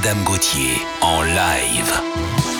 Madame Gauthier en live.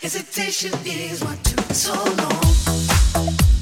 Hesitation is what took so long.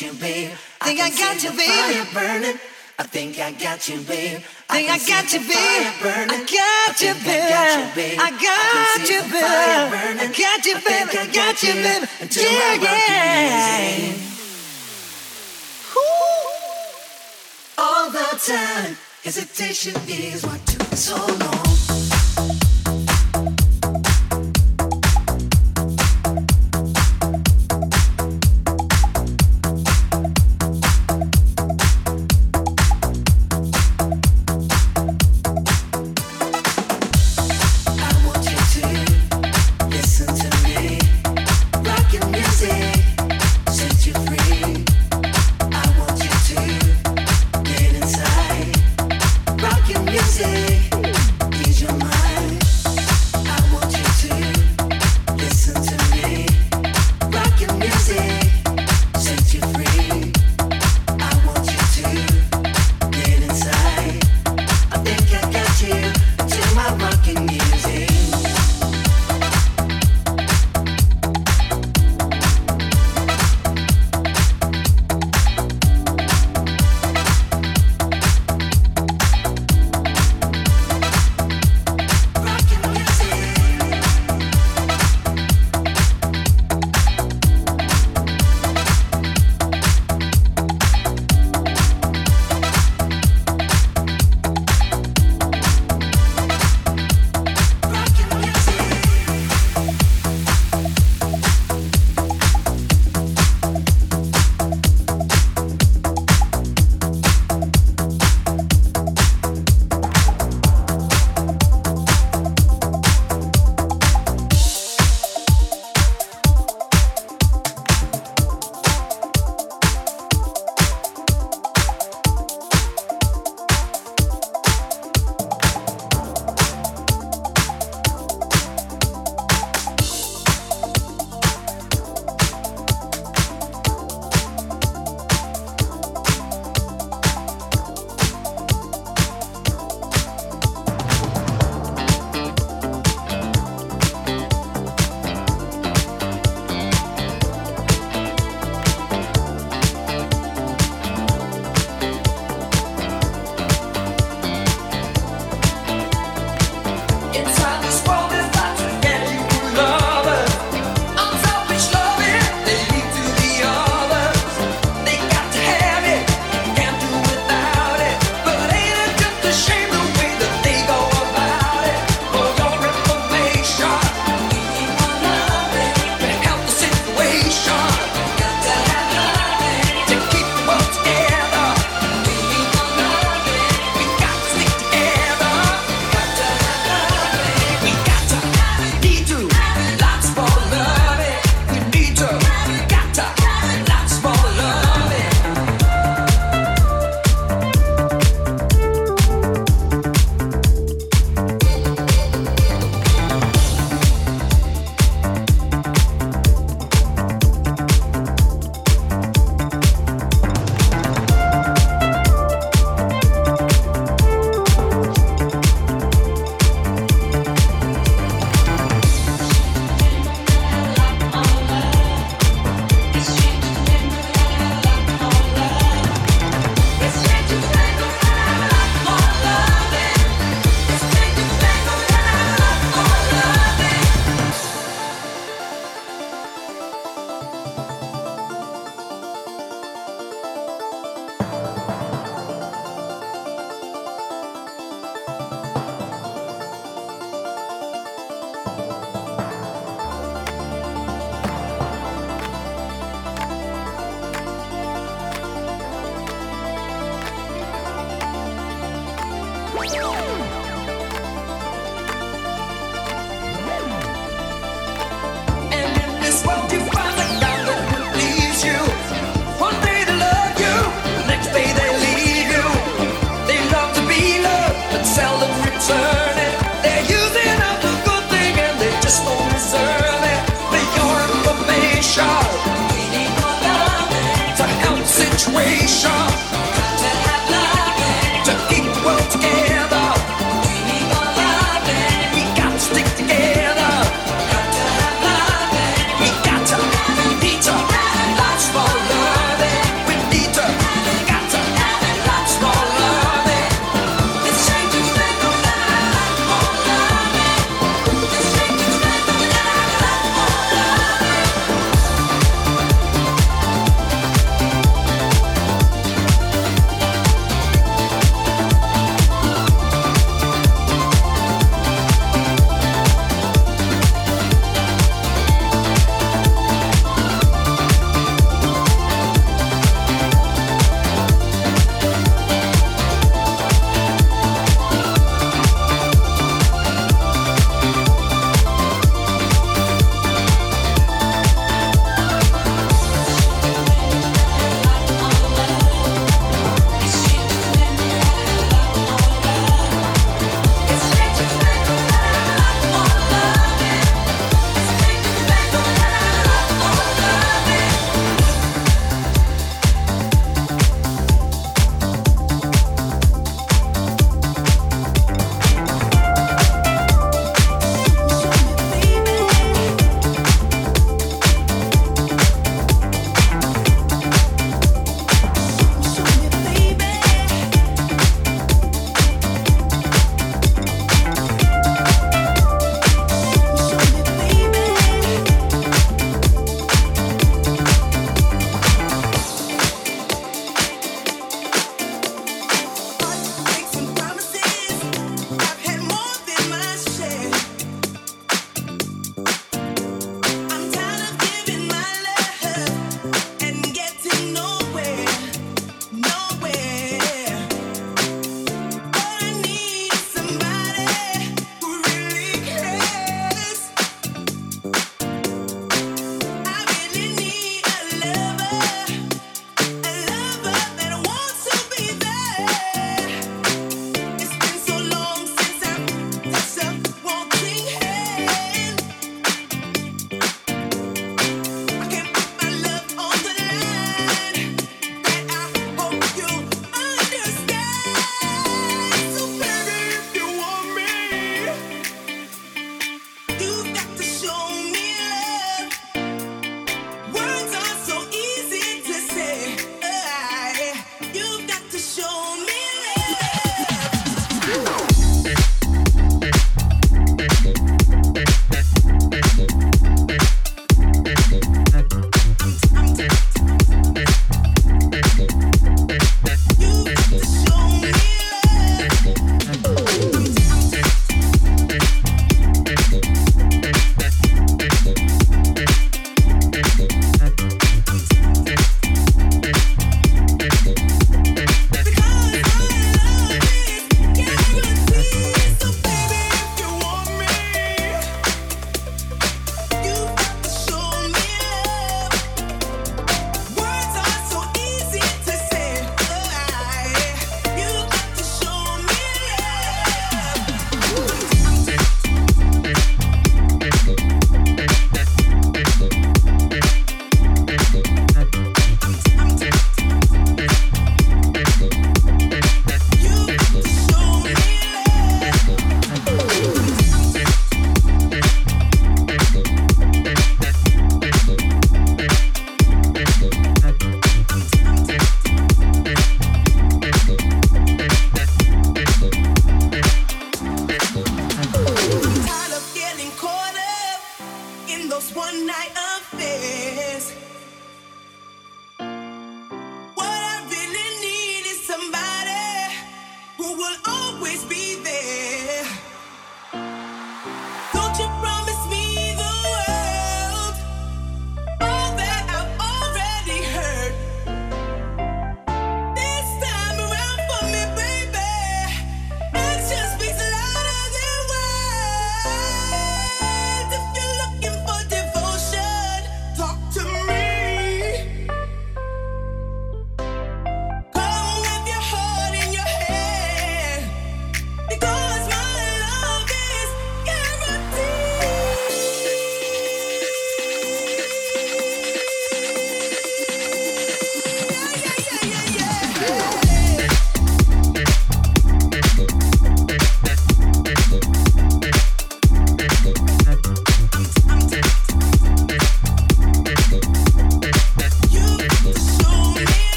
You, babe. I think I, I got you, babe. Fire burning. I think I got you, babe. I think I, I got you, babe. I got you, babe. I got you, babe. I got you, babe. I got you, babe. Yeah, yeah. All the time, hesitation is what took so long. deixar.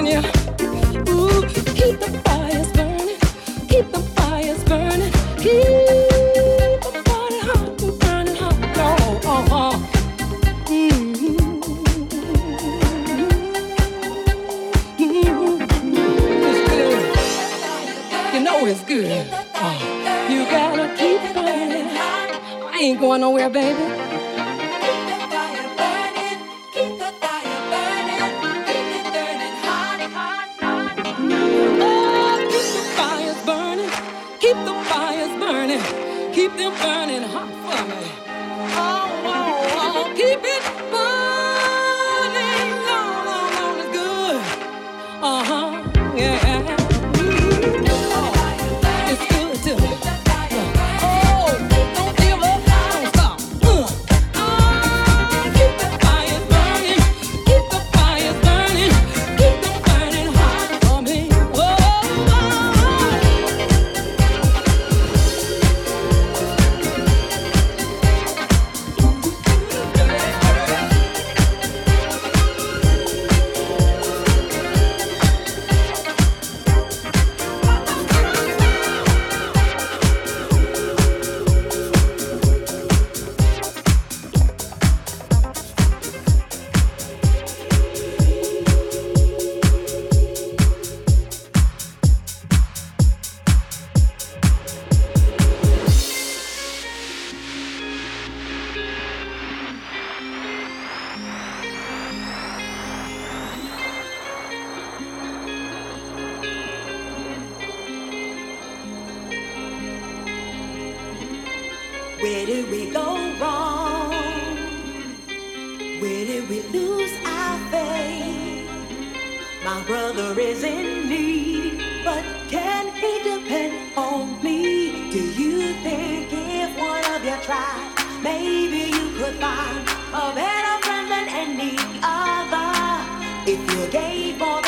нет Where did we go wrong? Where did we lose our faith? My brother is in need, but can he depend on me? Do you think if one of you tried, maybe you could find a better friend than any other? If you gave more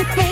you think?